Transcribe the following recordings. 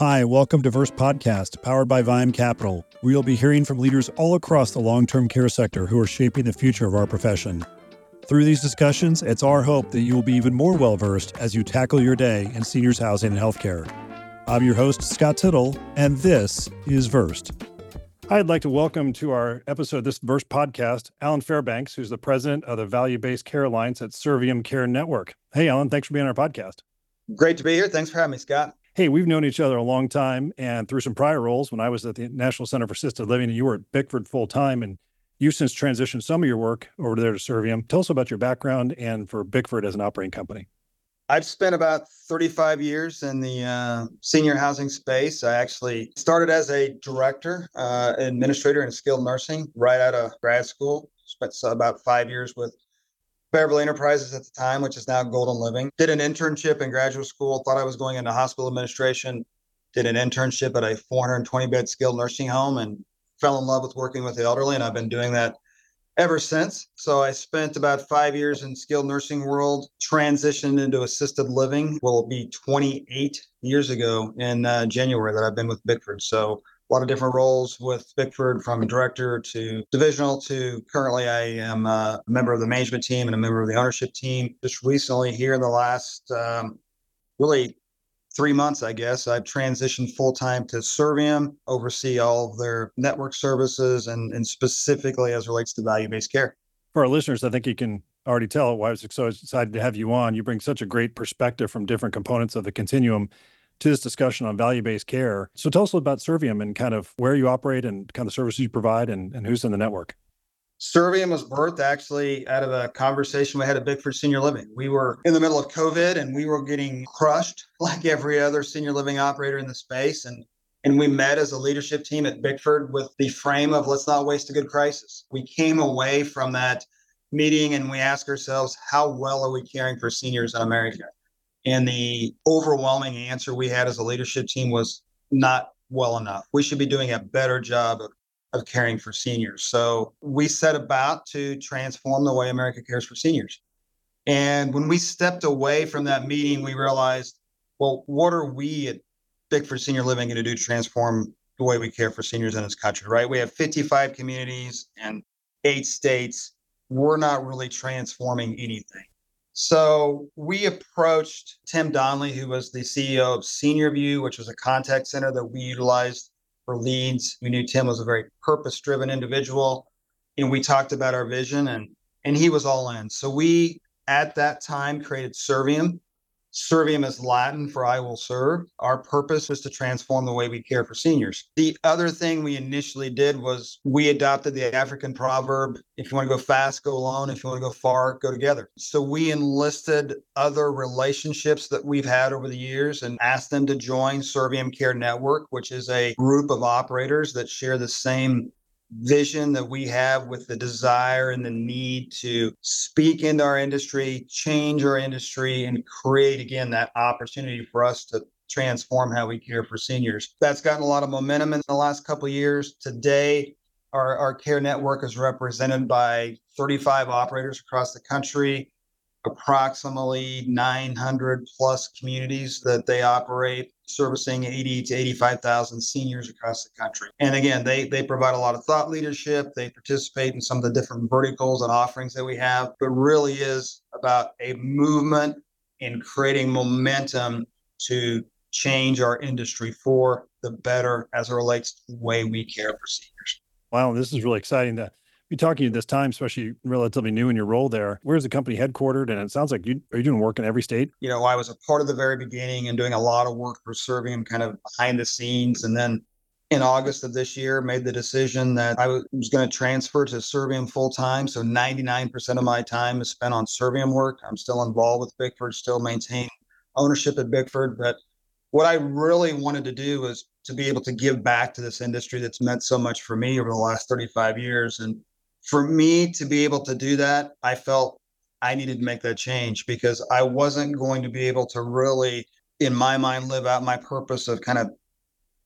Hi, welcome to Versed Podcast, powered by VIUM Capital. We will be hearing from leaders all across the long term care sector who are shaping the future of our profession. Through these discussions, it's our hope that you will be even more well versed as you tackle your day in seniors housing and healthcare. I'm your host, Scott Tittle, and this is Versed. I'd like to welcome to our episode of this Versed podcast Alan Fairbanks, who's the president of the Value Based Care Alliance at Serviam Care Network. Hey, Alan, thanks for being on our podcast. Great to be here. Thanks for having me, Scott hey, we've known each other a long time. And through some prior roles, when I was at the National Center for Assisted Living and you were at Bickford full time, and you've since transitioned some of your work over there to Serviam. Tell us about your background and for Bickford as an operating company. I've spent about 35 years in the uh, senior housing space. I actually started as a director, uh, administrator in skilled nursing right out of grad school. Spent about five years with Beverly Enterprises at the time, which is now Golden Living. Did an internship in graduate school, thought I was going into hospital administration, did an internship at a 420 bed skilled nursing home and fell in love with working with the elderly. And I've been doing that ever since. So I spent about five years in skilled nursing world, transitioned into assisted living. Will be 28 years ago in uh, January that I've been with Bickford. So lot of different roles with Bickford from director to divisional to currently I am a member of the management team and a member of the ownership team. Just recently here in the last um, really three months, I guess, I've transitioned full time to Serviam, oversee all of their network services and, and specifically as relates to value based care. For our listeners, I think you can already tell why I was so excited to have you on. You bring such a great perspective from different components of the continuum to this discussion on value based care. So tell us about Serviam and kind of where you operate and kind of services you provide and, and who's in the network. Serviam was birthed actually out of a conversation we had at Bickford Senior Living. We were in the middle of COVID and we were getting crushed like every other senior living operator in the space. And and we met as a leadership team at Bickford with the frame of let's not waste a good crisis. We came away from that meeting and we asked ourselves, how well are we caring for seniors in America? And the overwhelming answer we had as a leadership team was not well enough. We should be doing a better job of, of caring for seniors. So we set about to transform the way America cares for seniors. And when we stepped away from that meeting, we realized, well, what are we at Bickford Senior Living going to do to transform the way we care for seniors in this country, right? We have 55 communities and eight states. We're not really transforming anything. So we approached Tim Donnelly, who was the CEO of SeniorVu, which was a contact center that we utilized for leads. We knew Tim was a very purpose-driven individual, and we talked about our vision, and and he was all in. So we at that time created Serviam, Serviam is Latin for I will serve. Our purpose was to transform the way we care for seniors. The other thing we initially did was we adopted the African proverb if you want to go fast, go alone. If you want to go far, go together. So we enlisted other relationships that we've had over the years and asked them to join Serviam Care Network, which is a group of operators that share the same vision that we have with the desire and the need to speak into our industry, change our industry, and create again that opportunity for us to transform how we care for seniors. That's gotten a lot of momentum in the last couple years. Today, our, our care network is represented by 35 operators across the country approximately 900 plus communities that they operate servicing 80 to 85,000 seniors across the country. And again, they they provide a lot of thought leadership, they participate in some of the different verticals and offerings that we have, but really is about a movement in creating momentum to change our industry for the better as it relates to the way we care for seniors. Wow, this is really exciting to be talking at this time, especially relatively new in your role there. Where's the company headquartered? And it sounds like you are you doing work in every state? You know, I was a part of the very beginning and doing a lot of work for Serviam kind of behind the scenes. And then in August of this year, made the decision that I was going to transfer to Serviam full time. So 99% of my time is spent on Serviam work. I'm still involved with Bickford, still maintain ownership at Bickford. But what I really wanted to do was to be able to give back to this industry that's meant so much for me over the last 35 years. And for me to be able to do that, I felt I needed to make that change because I wasn't going to be able to really, in my mind, live out my purpose of kind of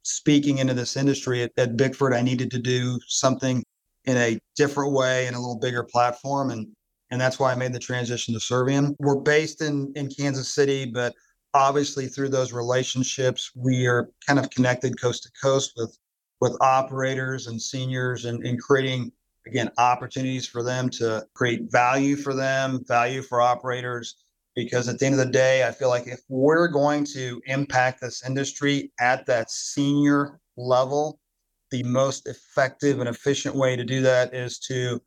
speaking into this industry at, at Bickford. I needed to do something in a different way and a little bigger platform. And and that's why I made the transition to Serviam. We're based in in Kansas City, but obviously through those relationships, we are kind of connected coast to coast with with operators and seniors and, and creating again opportunities for them to create value for them, value for operators. Because at the end of the day, I feel like if we're going to impact this industry at that senior level, the most effective and efficient way to do that is to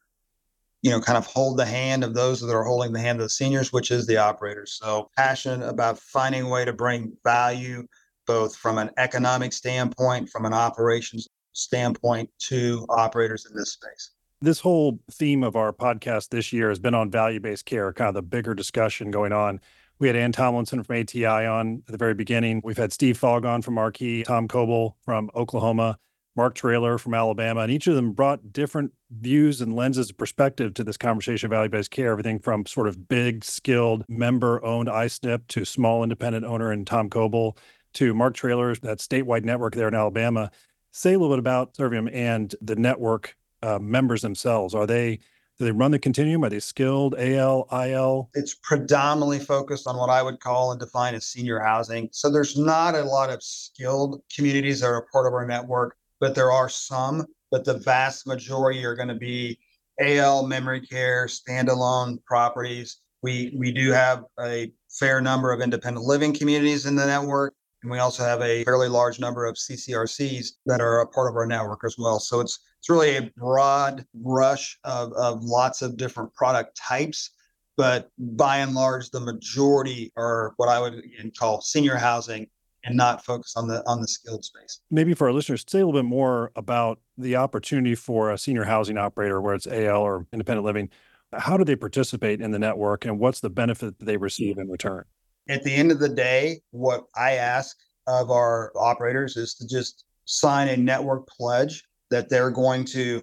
you know, kind of hold the hand of those that are holding the hand of the seniors, which is the operators. So passionate about finding a way to bring value, both from an economic standpoint, from an operations standpoint to operators in this space. This whole theme of our podcast this year has been on value based care, kind of the bigger discussion going on. We had Anne Tumlinson from ATI on at the very beginning. We've had Steve Fogg on from Marquis, Tom Coble from Oklahoma. Mark Traylor from Alabama, and each of them brought different views and lenses of perspective to this conversation of value based care. Everything from sort of big, skilled, member owned iSNP to small independent owner and Tom Coble to Mark Traylor, that statewide network there in Alabama. Say a little bit about Serviam and the network uh, members themselves. Are they do they run the continuum? Are they skilled, AL, IL? It's predominantly focused on what I would call and define as senior housing. So there's not a lot of skilled communities that are a part of our network but there are some, but the vast majority are going to be AL memory care, standalone properties. We we do have a fair number of independent living communities in the network, and we also have a fairly large number of CCRCs that are a part of our network as well. So it's it's really a broad brush of, of lots of different product types, but by and large, the majority are what I would call senior housing and not focus on the on the skilled space. Maybe for our listeners, say a little bit more about the opportunity for a senior housing operator, where it's AL or independent living. How do they participate in the network, and what's the benefit that they receive in return? At the end of the day, what I ask of our operators is to just sign a network pledge that they're going to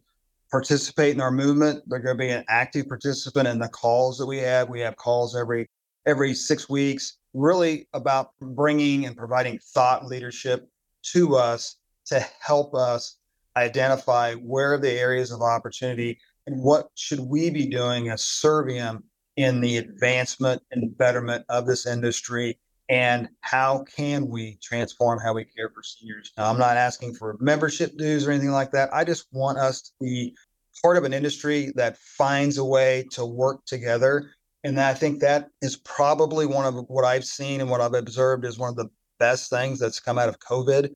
participate in our movement. They're going to be an active participant in the calls that we have. We have calls every every six weeks really about bringing and providing thought leadership to us to help us identify where the areas of opportunity and what should we be doing as Serviam in the advancement and betterment of this industry and how can we transform how we care for seniors now i'm not asking for membership dues or anything like that i just want us to be part of an industry that finds a way to work together and I think that is probably one of what I've seen and what I've observed is one of the best things that's come out of COVID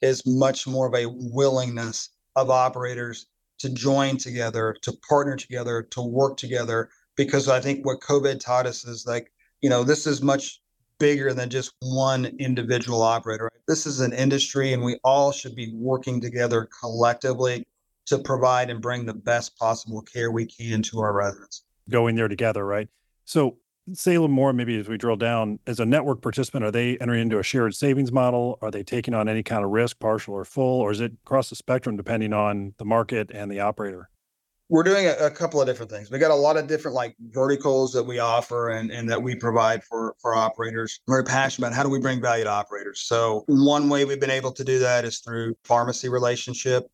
is much more of a willingness of operators to join together, to partner together, to work together. Because I think what COVID taught us is like, you know, this is much bigger than just one individual operator. This is an industry, and we all should be working together collectively to provide and bring the best possible care we can to our residents. Going there together, right? So say a little more maybe as we drill down as a network participant are they entering into a shared savings model are they taking on any kind of risk partial or full or is it across the spectrum depending on the market and the operator we're doing a, a, couple of different things we got a lot of different like verticals that we offer and, and that we provide for for operators I'm very passionate about how do we bring value to operators so one way we've been able to do that is through pharmacy relationship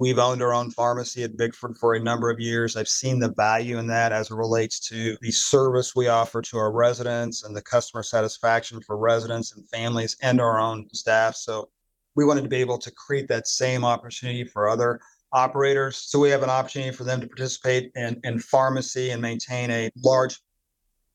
We've owned our own pharmacy at Bickford for a number of years. I've seen the value in that as it relates to the service we offer to our residents and the customer satisfaction for residents and families and our own staff. So we wanted to be able to create that same opportunity for other operators. So we have an opportunity for them to participate in, in pharmacy and maintain a large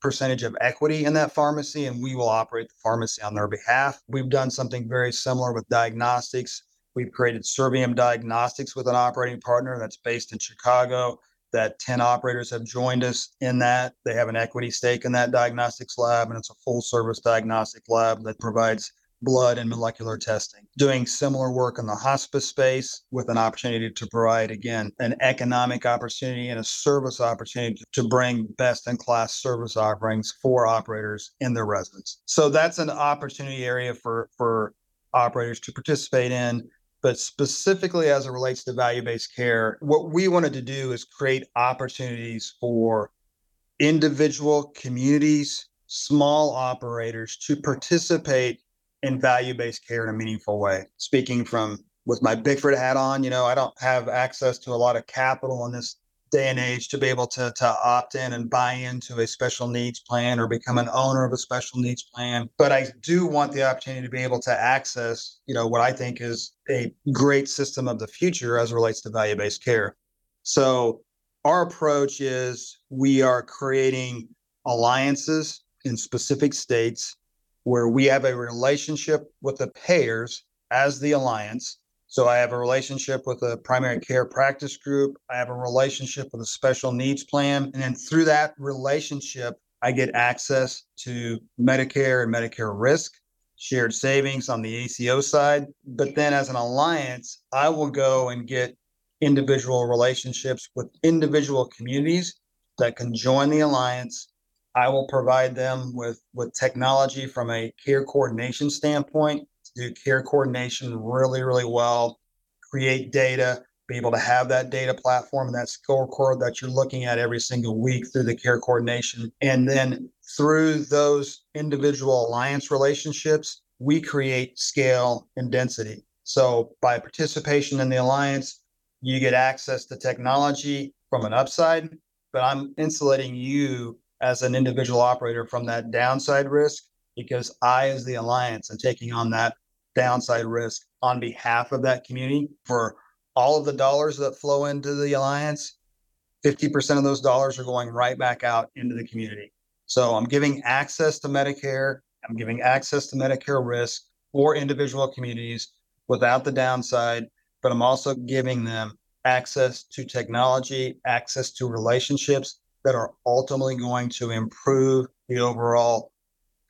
percentage of equity in that pharmacy, and we will operate the pharmacy on their behalf. We've done something very similar with diagnostics We've created Serviam Diagnostics with an operating partner that's based in Chicago. That 10 operators have joined us in that. They have an equity stake in that diagnostics lab, and it's a full service diagnostic lab that provides blood and molecular testing. Doing similar work in the hospice space with an opportunity to provide, again, an economic opportunity and a service opportunity to bring best in class service offerings for operators in their residence. So that's an opportunity area for, for operators to participate in but specifically as it relates to value based care, what we wanted to do is create opportunities for individual communities, small operators to participate in value based care in a meaningful way. Speaking from with my Bickford hat on, you know, I don't have access to a lot of capital in this day and age to be able to, to opt in and buy into a special needs plan or become an owner of a special needs plan. But I do want the opportunity to be able to access, you know, what I think is a great system of the future as relates to value-based care. So our approach is we are creating alliances in specific states where we have a relationship with the payers as the alliance so I have a relationship with a primary care practice group. I have a relationship with a special needs plan. And then through that relationship, I get access to Medicare and Medicare risk, shared savings on the ACO side. But then as an alliance, I will go and get individual relationships with individual communities that can join the alliance. I will provide them with, with technology from a care coordination standpoint to do care coordination really, really well, create data, be able to have that data platform and that scorecard that you're looking at every single week through the care coordination. And then through those individual alliance relationships, we create scale and density. So by participation in the alliance, you get access to technology from an upside, but I'm insulating you as an individual operator from that downside risk because I, as the alliance, am taking on that downside risk on behalf of that community for all of the dollars that flow into the alliance. 50% of those dollars are going right back out into the community. So i'm giving access to medicare i'm giving access to medicare risk for individual communities without the downside but i'm also giving them access to technology access to relationships that are ultimately going to improve the overall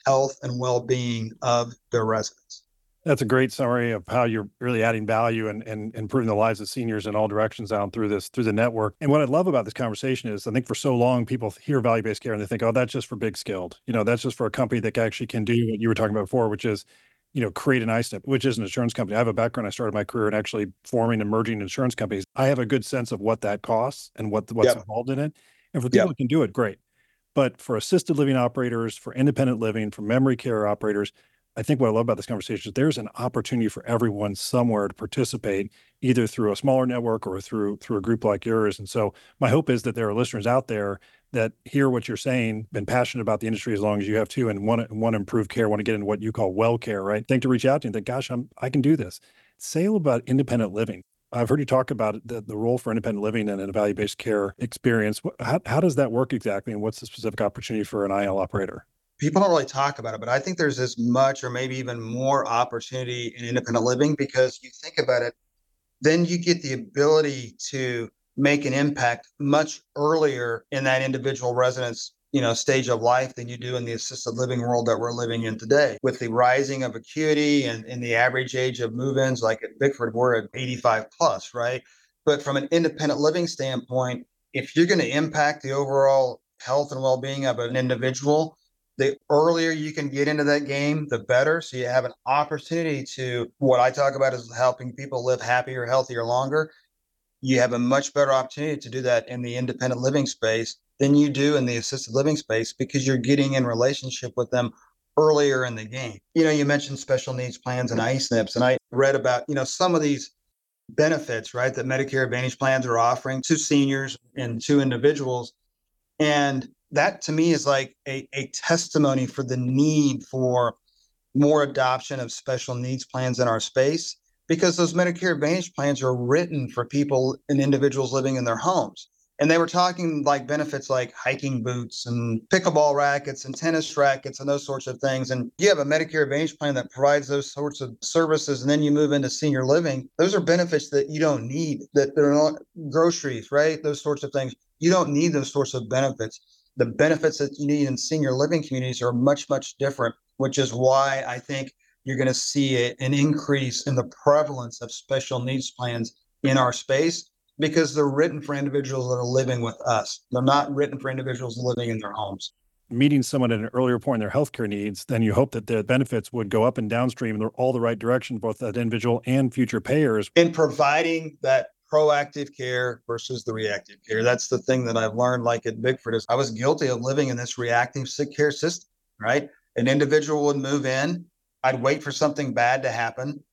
health and well-being of their residents that's a great summary of how you're really adding value and, and improving the lives of seniors in all directions down through this through the network. And what I love about this conversation is I think for so long people hear value-based care and they think, oh, that's just for big skilled. You know, that's just for a company that actually can do what you were talking about before, which is, you know, create an ISNP, which is an insurance company. I have a background. I started my career in actually forming and merging insurance companies. I have a good sense of what that costs and what what's yep. involved in it. And for people yep. who can do it, great. But for assisted living operators, for independent living, for memory care operators, I think what I love about this conversation is there's an opportunity for everyone somewhere to participate, either through a smaller network or through through a group like yours. And so my hope is that there are listeners out there that hear what you're saying, been passionate about the industry as long as you have too, and want to want to improve care, want to get into what you call well care, right? Think to reach out to you and think, gosh, I'm I can do this. Say about independent living. I've heard you talk about the, the role for independent living and a value-based care experience. How, how does that work exactly? And what's the specific opportunity for an IL operator? people don't really talk about it, but I think there's as much or maybe even more opportunity in independent living because you think about it, then you get the ability to make an impact much earlier in that individual residence you know stage of life than you do in the assisted living world that we're living in today with the rising of acuity and, and the average age of move-ins like at bickford we're at 85 plus right but from an independent living standpoint if you're going to impact the overall health and well-being of an individual the earlier you can get into that game, the better. So you have an opportunity to what I talk about is helping people live happier, healthier, longer. You have a much better opportunity to do that in the independent living space than you do in the assisted living space because you're getting in relationship with them earlier in the game. You know, you mentioned special needs plans and ISNPs, and I read about, you know, some of these benefits, right, that Medicare Advantage plans are offering to seniors and to individuals. And that to me is like a, a testimony for the need for more adoption of special needs plans in our space because those Medicare Advantage plans are written for people and individuals living in their homes. And they were talking like benefits like hiking boots and pickleball rackets and tennis rackets and those sorts of things. And you have a Medicare Advantage plan that provides those sorts of services. And then you move into senior living. Those are benefits that you don't need, that they're not groceries, right? Those sorts of things. You don't need those sorts of benefits the benefits that you need in senior living communities are much, much different, which is why I think you're going to see an increase in the prevalence of special needs plans in our space because they're written for individuals that are living with us. They're not written for individuals living in their homes. Meeting someone at an earlier point in their healthcare needs, then you hope that the benefits would go up and downstream in all the right direction, both that individual and future payers. In providing that proactive care versus the reactive care. That's the thing that I've learned like at Bickford is I was guilty of living in this reactive sick care system, right? An individual would move in, I'd wait for something bad to happen.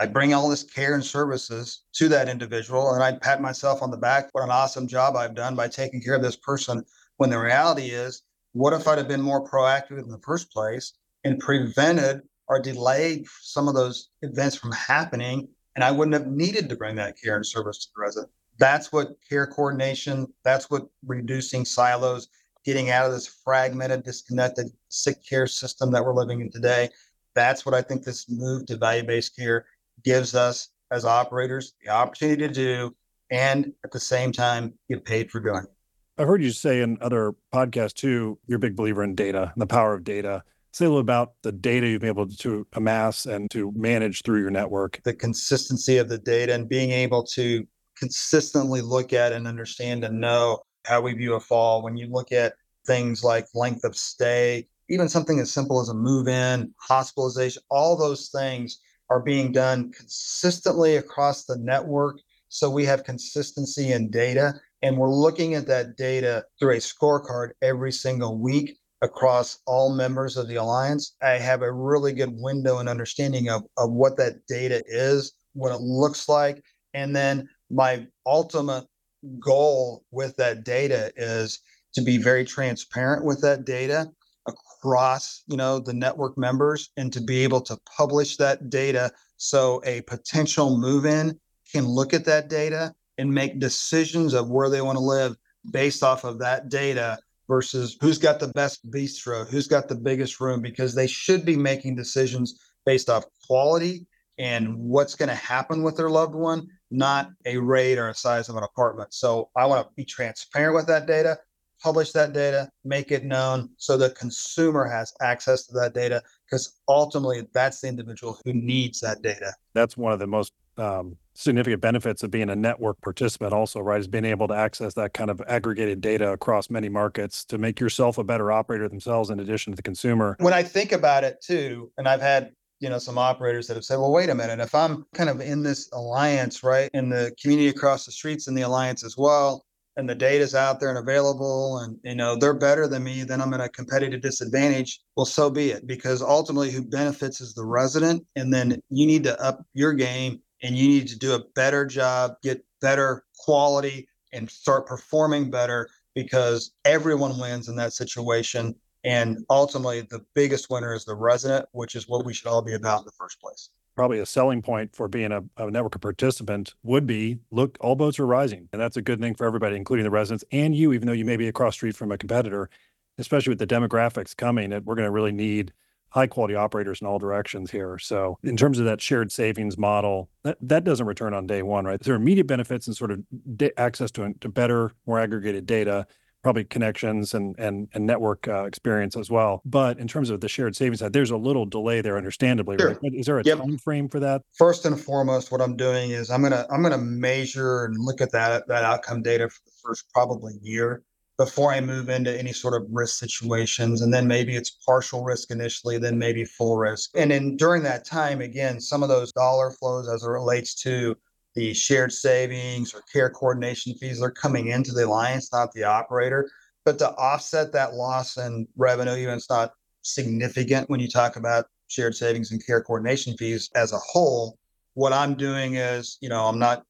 I bring all this care and services to that individual and I pat myself on the back. What an awesome job I've done by taking care of this person. When the reality is, what if I'd have been more proactive in the first place and prevented or delayed some of those events from happening? And I wouldn't have needed to bring that care and service to the resident. That's what care coordination, that's what reducing silos, getting out of this fragmented, disconnected sick care system that we're living in today. That's what I think this move to value based care gives us as operators the opportunity to do and at the same time get paid for doing. it. I've heard you say in other podcasts too, you're a big believer in data and the power of data. Say a little about the data you've been able to amass and to manage through your network. The consistency of the data and being able to consistently look at and understand and know how we view a fall. When you look at things like length of stay, even something as simple as a move in, hospitalization, all those things are being done consistently across the network. So we have consistency in data, and we're looking at that data through a scorecard every single week across all members of the alliance. I have a really good window and understanding of, of what that data is, what it looks like, and then my ultimate goal with that data is to be very transparent with that data across you know the network members and to be able to publish that data so a potential move in can look at that data and make decisions of where they want to live based off of that data versus who's got the best bistro who's got the biggest room because they should be making decisions based off quality and what's going to happen with their loved one not a rate or a size of an apartment. So I want to be transparent with that data, publish that data, make it known so the consumer has access to that data because ultimately that's the individual who needs that data. That's one of the most um, significant benefits of being a network participant also right is being able to access that kind of aggregated data across many markets to make yourself a better operator themselves in addition to the consumer when i think about it too and i've had you know some operators that have said well wait a minute if i'm kind of in this alliance right in the community across the streets in the alliance as well and the data's out there and available and you know they're better than me then i'm at a competitive disadvantage well so be it because ultimately who benefits is the resident and then you need to up your game and you need to do a better job get better quality and start performing better because everyone wins in that situation and ultimately, the biggest winner is the resident, which is what we should all be about in the first place. Probably a selling point for being a, a network participant would be look, all boats are rising. And that's a good thing for everybody, including the residents and you, even though you may be across street from a competitor, especially with the demographics coming, that we're going to really need high quality operators in all directions here. So in terms of that shared savings model, that, that doesn't return on day one, right? There are immediate benefits and sort of da- access to, to better, more aggregated data probably connections and and, and network uh, experience as well. But in terms of the shared savings side, there's a little delay there, understandably. Sure. Right? Is there a yep. time frame for that? First and foremost, what I'm doing is I'm gonna I'm gonna measure and look at that that outcome data for the first probably year before I move into any sort of risk situations. And then maybe it's partial risk initially, then maybe full risk. And then during that time, again, some of those dollar flows as it relates to the shared savings or care coordination fees are coming into the alliance, not the operator. But to offset that loss in revenue, even it's not significant when you talk about shared savings and care coordination fees as a whole. What I'm doing is, you know, I'm not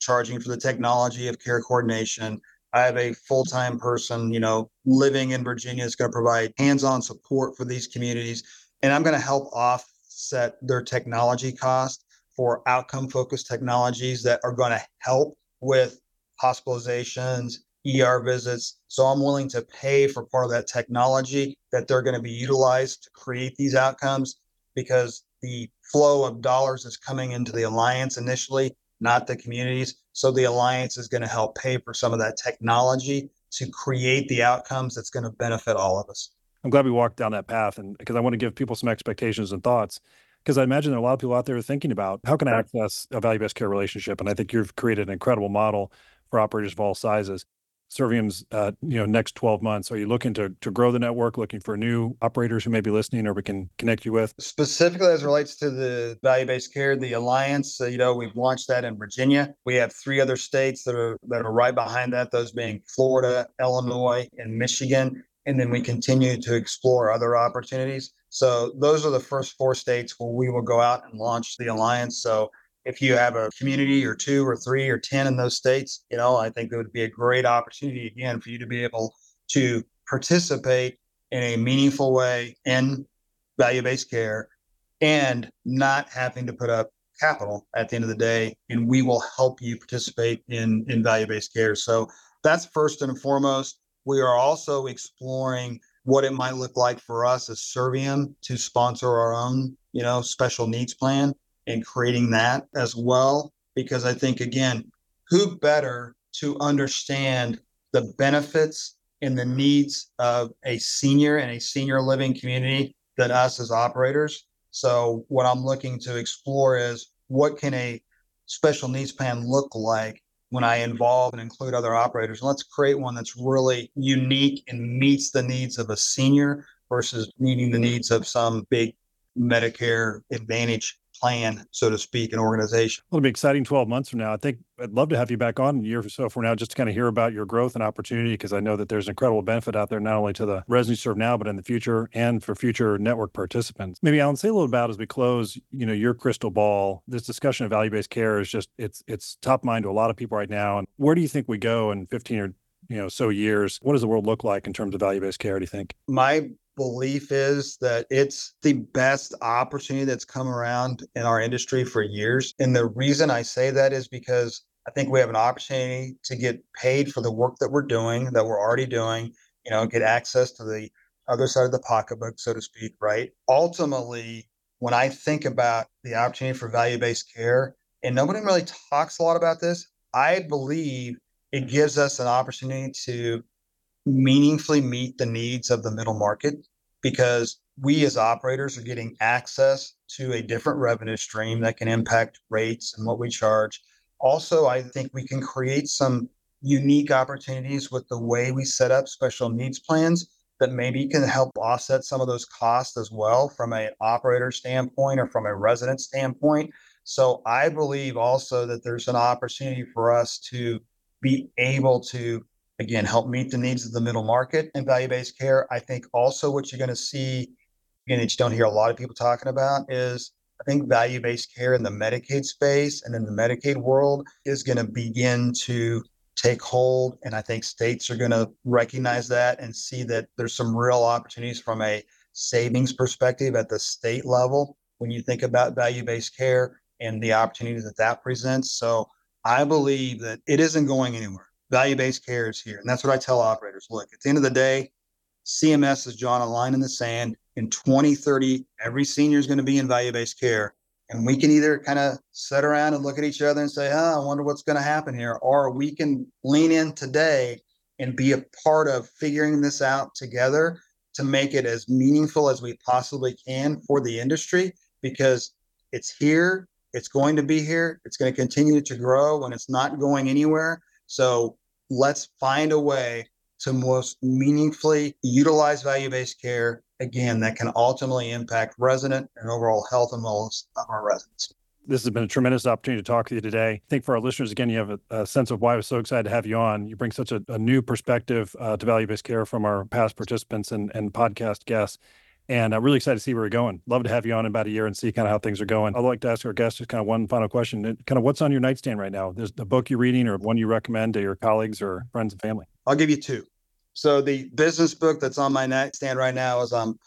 charging for the technology of care coordination. I have a full time person, you know, living in Virginia is going to provide hands on support for these communities. And I'm going to help offset their technology cost for outcome focused technologies that are going to help with hospitalizations, ER visits. So I'm willing to pay for part of that technology that they're going to be utilized to create these outcomes because the flow of dollars is coming into the alliance initially, not the communities. So the alliance is going to help pay for some of that technology to create the outcomes that's going to benefit all of us. I'm glad we walked down that path and because I want to give people some expectations and thoughts because I imagine there are a lot of people out there thinking about how can I access a value-based care relationship, and I think you've created an incredible model for operators of all sizes. Serviam's, uh, you know, next 12 months, are you looking to to grow the network, looking for new operators who may be listening, or we can connect you with? Specifically, as relates to the value-based care, the alliance, uh, you know, we've launched that in Virginia. We have three other states that are that are right behind that. Those being Florida, Illinois, and Michigan. And then we continue to explore other opportunities. So those are the first four states where we will go out and launch the alliance. So if you have a community or two or three or 10 in those states, you know, I think it would be a great opportunity again for you to be able to participate in a meaningful way in value based care and not having to put up capital at the end of the day. And we will help you participate in, in value based care. So that's first and foremost. We are also exploring what it might look like for us as Serviam to sponsor our own, you know, special needs plan and creating that as well. Because I think, again, who better to understand the benefits and the needs of a senior and a senior living community than us as operators? So, what I'm looking to explore is what can a special needs plan look like when I involve and include other operators. Let's create one that's really unique and meets the needs of a senior versus meeting the needs of some big Medicare Advantage plan, so to speak, an organization. Well, it'll be exciting 12 months from now. I think I'd love to have you back on a year or so from now just to kind of hear about your growth and opportunity because I know that there's incredible benefit out there, not only to the residents serve now, but in the future and for future network participants. Maybe Alan, say a little about as we close, you know, your crystal ball. This discussion of value-based care is just it's it's top mind to a lot of people right now. And where do you think we go in 15 or you know so years? What does the world look like in terms of value-based care? Do you think? My belief is that it's the best opportunity that's come around in our industry for years. And the reason I say that is because I think we have an opportunity to get paid for the work that we're doing, that we're already doing, you know, get access to the other side of the pocketbook, so to speak, right? Ultimately, when I think about the opportunity for value based care, and nobody really talks a lot about this, I believe it gives us an opportunity to meaningfully meet the needs of the middle market because we as operators are getting access to a different revenue stream that can impact rates and what we charge. Also, I think we can create some unique opportunities with the way we set up special needs plans that maybe can help offset some of those costs as well from an operator standpoint or from a resident standpoint. So I believe also that there's an opportunity for us to be able to again, help meet the needs of the middle market and value based care. I think also what you're going to see, again, that you don't hear a lot of people talking about is I think value based care in the Medicaid space and in the Medicaid world is going to begin to take hold. And I think states are going to recognize that and see that there's some real opportunities from a savings perspective at the state level when you think about value based care and the opportunities that that presents. So I believe that it isn't going anywhere value based care is here. And that's what I tell operators look, at the end of the day, CMS has drawn a line in the sand. In 2030, every senior is going to be in value based care. And we can either kind of sit around and look at each other and say, oh, I wonder what's going to happen here. Or we can lean in today and be a part of figuring this out together to make it as meaningful as we possibly can for the industry because it's here, it's going to be here, it's going to continue to grow, and it's not going anywhere. So let's find a way to most meaningfully utilize value based care, again, that can ultimately impact resident and overall health and wellness of our residents. This has been a tremendous opportunity to talk to you today. I think for our listeners, again, you have a, a sense of why I was so excited to have you on. You bring such a, a new perspective uh, to value based care from our past participants and, and podcast guests. And I'm really excited to see where we're going. Love to have you on in about a year and see kind of how things are going. I'd like to ask our guests just kind of one final question. Kind of what's on your nightstand right now? There's a book you're reading or one you recommend to your colleagues or friends and family? I'll give you two. So the business book that's on my nightstand right now is um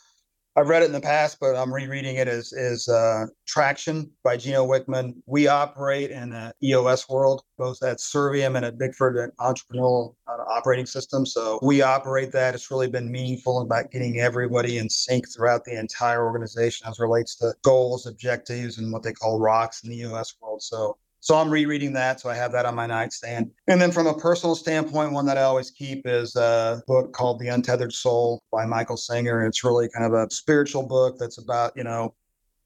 I've read it in the past, but I'm rereading it. Is is uh, Traction by Gino Wickman. We operate in the EOS world, both at Serviam and at Bickford, an entrepreneurial uh, operating system. So we operate that. It's really been meaningful about getting everybody in sync throughout the entire organization as relates to goals, objectives, and what they call rocks in the EOS world. So so I'm rereading that. So I have that on my nightstand. And then from a personal standpoint, one that I always keep is a book called The Untethered Soul by Michael Singer. It's really kind of a spiritual book that's about, you know,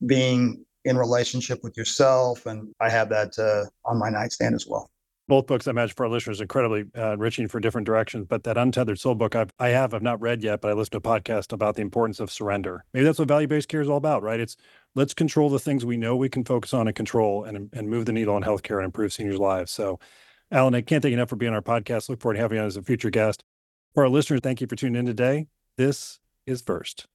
being in relationship with yourself. And I have that uh, on my nightstand as well both books I imagine for our listeners incredibly uh, enriching for different directions. But that Untethered Soul book I've, I have, I've not read yet, but I listened to a podcast about the importance of surrender. Maybe that's what value based care is all about, right? It's let's control the things we know we can focus on and control and, and move the needle on healthcare and improve seniors' lives. So, Alan, I can't thank you enough for being on our podcast. Look forward to having you on as a future guest. For our listeners, thank you for tuning in today. This is Versed.